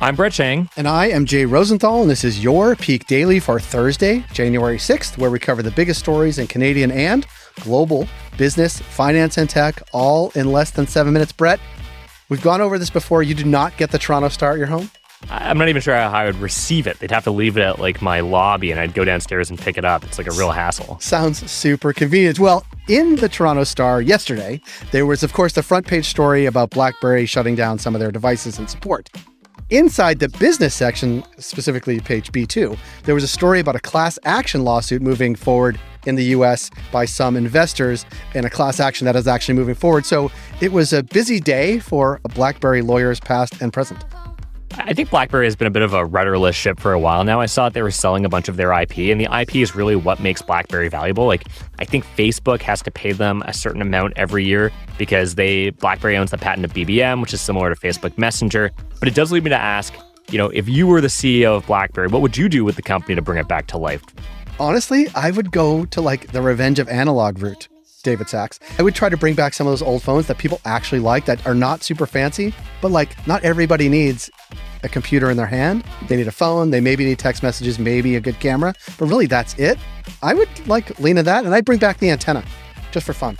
I'm Brett Chang. And I am Jay Rosenthal, and this is your Peak Daily for Thursday, January 6th, where we cover the biggest stories in Canadian and global business, finance, and tech, all in less than seven minutes. Brett, we've gone over this before. You do not get the Toronto Star at your home? I'm not even sure how I would receive it. They'd have to leave it at like my lobby and I'd go downstairs and pick it up. It's like a real hassle. Sounds super convenient. Well, in the Toronto Star yesterday, there was, of course, the front page story about BlackBerry shutting down some of their devices and support. Inside the business section, specifically page B2, there was a story about a class action lawsuit moving forward in the US by some investors in a class action that is actually moving forward. So it was a busy day for BlackBerry lawyers, past and present. I think BlackBerry has been a bit of a rudderless ship for a while now. I saw that they were selling a bunch of their IP, and the IP is really what makes BlackBerry valuable. Like, I think Facebook has to pay them a certain amount every year because they BlackBerry owns the patent of BBM, which is similar to Facebook Messenger. But it does lead me to ask, you know, if you were the CEO of BlackBerry, what would you do with the company to bring it back to life? Honestly, I would go to like the revenge of analog route. David Sax. I would try to bring back some of those old phones that people actually like that are not super fancy, but like not everybody needs a computer in their hand. They need a phone, they maybe need text messages, maybe a good camera, but really that's it. I would like lean that and I'd bring back the antenna just for fun.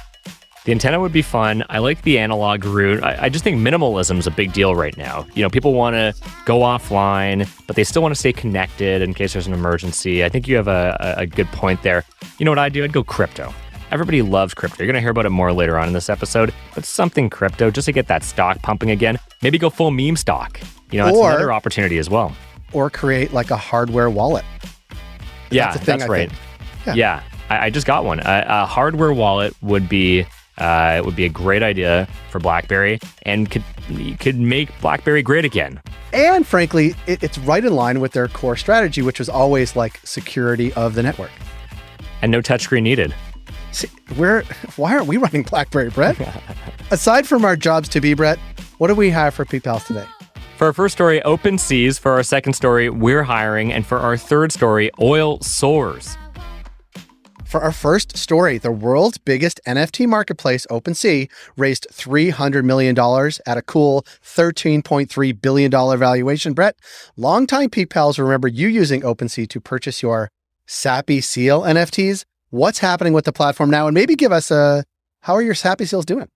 The antenna would be fun. I like the analog route. I, I just think minimalism is a big deal right now. You know, people want to go offline, but they still want to stay connected in case there's an emergency. I think you have a, a good point there. You know what I'd do? I'd go crypto. Everybody loves crypto. You're going to hear about it more later on in this episode, but something crypto just to get that stock pumping again. Maybe go full meme stock. You know, that's or, another opportunity as well. Or create like a hardware wallet. Yeah, that's, that's right. Yeah, yeah I, I, just got one. A, a, hardware wallet would be uh, it would be a great idea for BlackBerry and could could make BlackBerry great again. And frankly, it, it's right in line with their core strategy, which was always like security of the network. And no touchscreen needed. See, where why aren't we running BlackBerry, Brett? Aside from our jobs to be, Brett, what do we have for Peak Pals today? For our first story, open seas. For our second story, we're hiring. And for our third story, oil soars. For our first story, the world's biggest NFT marketplace, OpenSea, raised $300 million at a cool $13.3 billion valuation. Brett, longtime Peak Pals remember you using OpenSea to purchase your Sappy Seal NFTs what's happening with the platform now, and maybe give us a how are your Sappy Seals doing?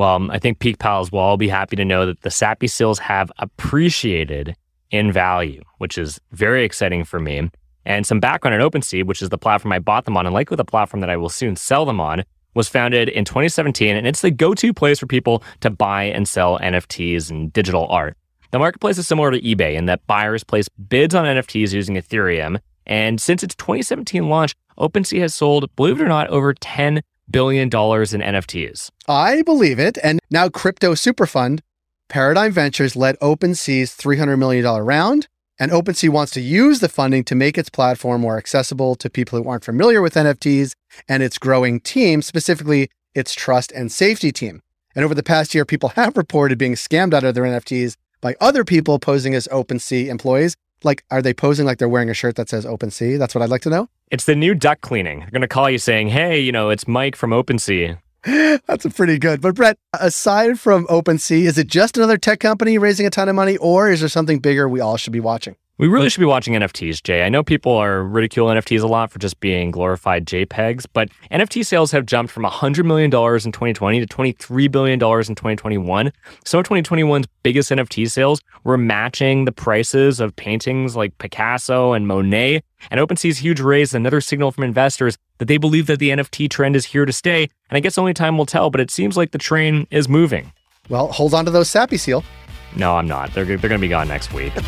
Well, um, I think Peak Pals will all be happy to know that the Sappy Seals have appreciated in value, which is very exciting for me. And some background on OpenSea, which is the platform I bought them on, and likely the platform that I will soon sell them on, was founded in 2017, and it's the go-to place for people to buy and sell NFTs and digital art. The marketplace is similar to eBay in that buyers place bids on NFTs using Ethereum, and since its 2017 launch, OpenSea has sold, believe it or not, over $10 billion dollars in NFTs. I believe it. And now Crypto Super Fund, Paradigm Ventures led OpenSea's $300 million round. And OpenSea wants to use the funding to make its platform more accessible to people who aren't familiar with NFTs and its growing team, specifically its trust and safety team. And over the past year, people have reported being scammed out of their NFTs by other people posing as OpenSea employees like, are they posing like they're wearing a shirt that says OpenSea? That's what I'd like to know. It's the new duck cleaning. They're going to call you saying, hey, you know, it's Mike from OpenSea. That's a pretty good. But Brett, aside from OpenSea, is it just another tech company raising a ton of money, or is there something bigger we all should be watching? We really should be watching NFTs, Jay. I know people are ridiculing NFTs a lot for just being glorified JPEGs, but NFT sales have jumped from $100 million in 2020 to $23 billion in 2021. Some of 2021's biggest NFT sales were matching the prices of paintings like Picasso and Monet. And OpenSea's huge raise is another signal from investors that they believe that the NFT trend is here to stay. And I guess only time will tell, but it seems like the train is moving. Well, hold on to those Sappy Seal. No, I'm not. They're, they're going to be gone next week.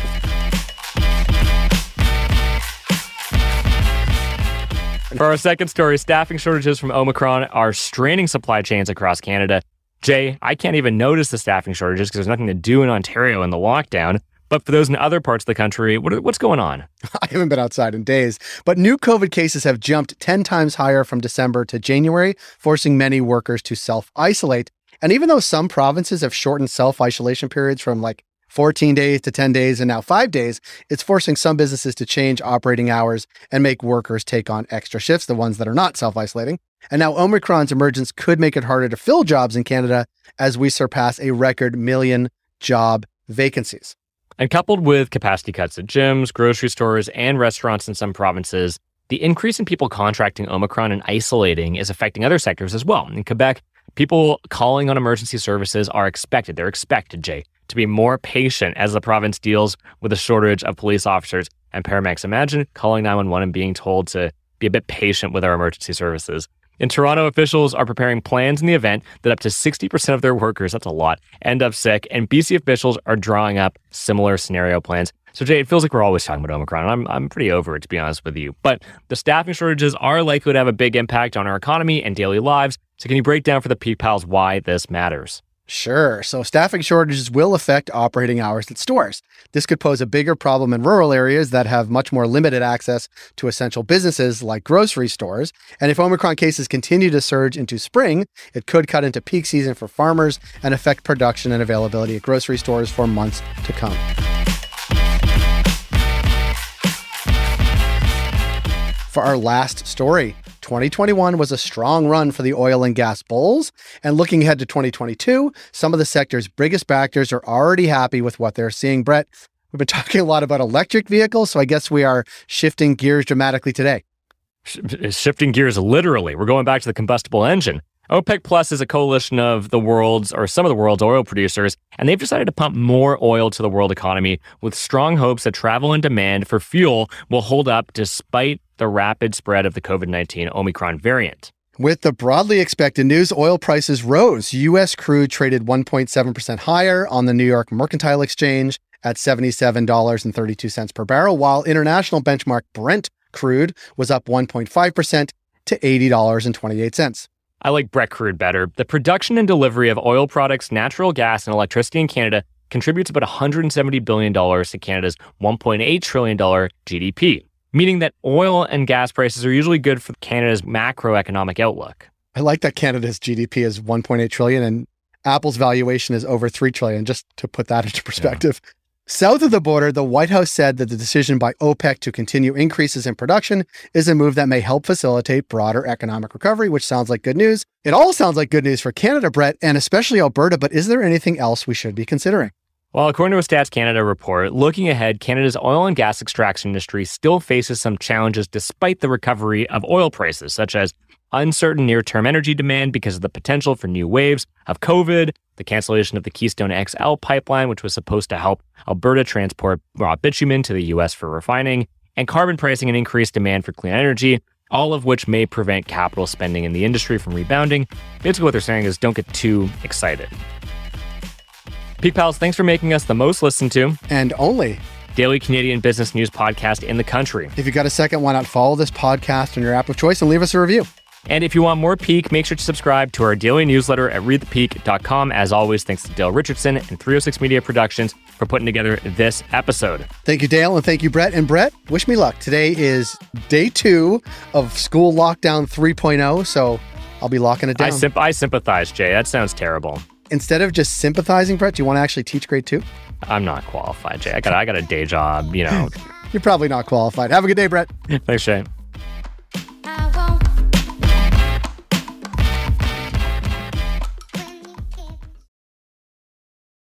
For our second story, staffing shortages from Omicron are straining supply chains across Canada. Jay, I can't even notice the staffing shortages because there's nothing to do in Ontario in the lockdown. But for those in other parts of the country, what, what's going on? I haven't been outside in days, but new COVID cases have jumped 10 times higher from December to January, forcing many workers to self isolate. And even though some provinces have shortened self isolation periods from like 14 days to 10 days and now five days, it's forcing some businesses to change operating hours and make workers take on extra shifts, the ones that are not self isolating. And now Omicron's emergence could make it harder to fill jobs in Canada as we surpass a record million job vacancies. And coupled with capacity cuts at gyms, grocery stores, and restaurants in some provinces, the increase in people contracting Omicron and isolating is affecting other sectors as well. In Quebec, people calling on emergency services are expected, they're expected, Jay, to be more patient as the province deals with a shortage of police officers and paramedics. Imagine calling 911 and being told to be a bit patient with our emergency services. In Toronto, officials are preparing plans in the event that up to 60% of their workers, that's a lot, end up sick, and BC officials are drawing up similar scenario plans. So, Jay, it feels like we're always talking about Omicron. I'm, I'm pretty over it, to be honest with you. But the staffing shortages are likely to have a big impact on our economy and daily lives. So, can you break down for the Peak Pals why this matters? Sure. So staffing shortages will affect operating hours at stores. This could pose a bigger problem in rural areas that have much more limited access to essential businesses like grocery stores. And if Omicron cases continue to surge into spring, it could cut into peak season for farmers and affect production and availability at grocery stores for months to come. For our last story, 2021 was a strong run for the oil and gas bulls. And looking ahead to 2022, some of the sector's biggest backers are already happy with what they're seeing. Brett, we've been talking a lot about electric vehicles, so I guess we are shifting gears dramatically today. Shifting gears literally. We're going back to the combustible engine. OPEC Plus is a coalition of the world's or some of the world's oil producers, and they've decided to pump more oil to the world economy with strong hopes that travel and demand for fuel will hold up despite the rapid spread of the COVID 19 Omicron variant. With the broadly expected news, oil prices rose. U.S. crude traded 1.7% higher on the New York Mercantile Exchange at $77.32 per barrel, while international benchmark Brent crude was up 1.5% to $80.28. I like Brent crude better. The production and delivery of oil products, natural gas, and electricity in Canada contributes about $170 billion to Canada's $1.8 trillion GDP meaning that oil and gas prices are usually good for Canada's macroeconomic outlook. I like that Canada's GDP is 1.8 trillion and Apple's valuation is over 3 trillion just to put that into perspective. Yeah. South of the border, the White House said that the decision by OPEC to continue increases in production is a move that may help facilitate broader economic recovery, which sounds like good news. It all sounds like good news for Canada, Brett, and especially Alberta, but is there anything else we should be considering? Well, according to a Stats Canada report, looking ahead, Canada's oil and gas extraction industry still faces some challenges despite the recovery of oil prices, such as uncertain near term energy demand because of the potential for new waves of COVID, the cancellation of the Keystone XL pipeline, which was supposed to help Alberta transport raw bitumen to the U.S. for refining, and carbon pricing and increased demand for clean energy, all of which may prevent capital spending in the industry from rebounding. Basically, what they're saying is don't get too excited. Peak Pals, thanks for making us the most listened to and only daily Canadian business news podcast in the country. If you got a second, why not follow this podcast on your app of choice and leave us a review? And if you want more Peak, make sure to subscribe to our daily newsletter at readthepeak.com. As always, thanks to Dale Richardson and 306 Media Productions for putting together this episode. Thank you, Dale, and thank you, Brett. And Brett, wish me luck. Today is day two of school lockdown 3.0, so I'll be locking it down. I, sim- I sympathize, Jay. That sounds terrible instead of just sympathizing, Brett, do you want to actually teach grade two? I'm not qualified, Jay. I got I got a day job, you know. You're probably not qualified. Have a good day, Brett. Thanks, Jay.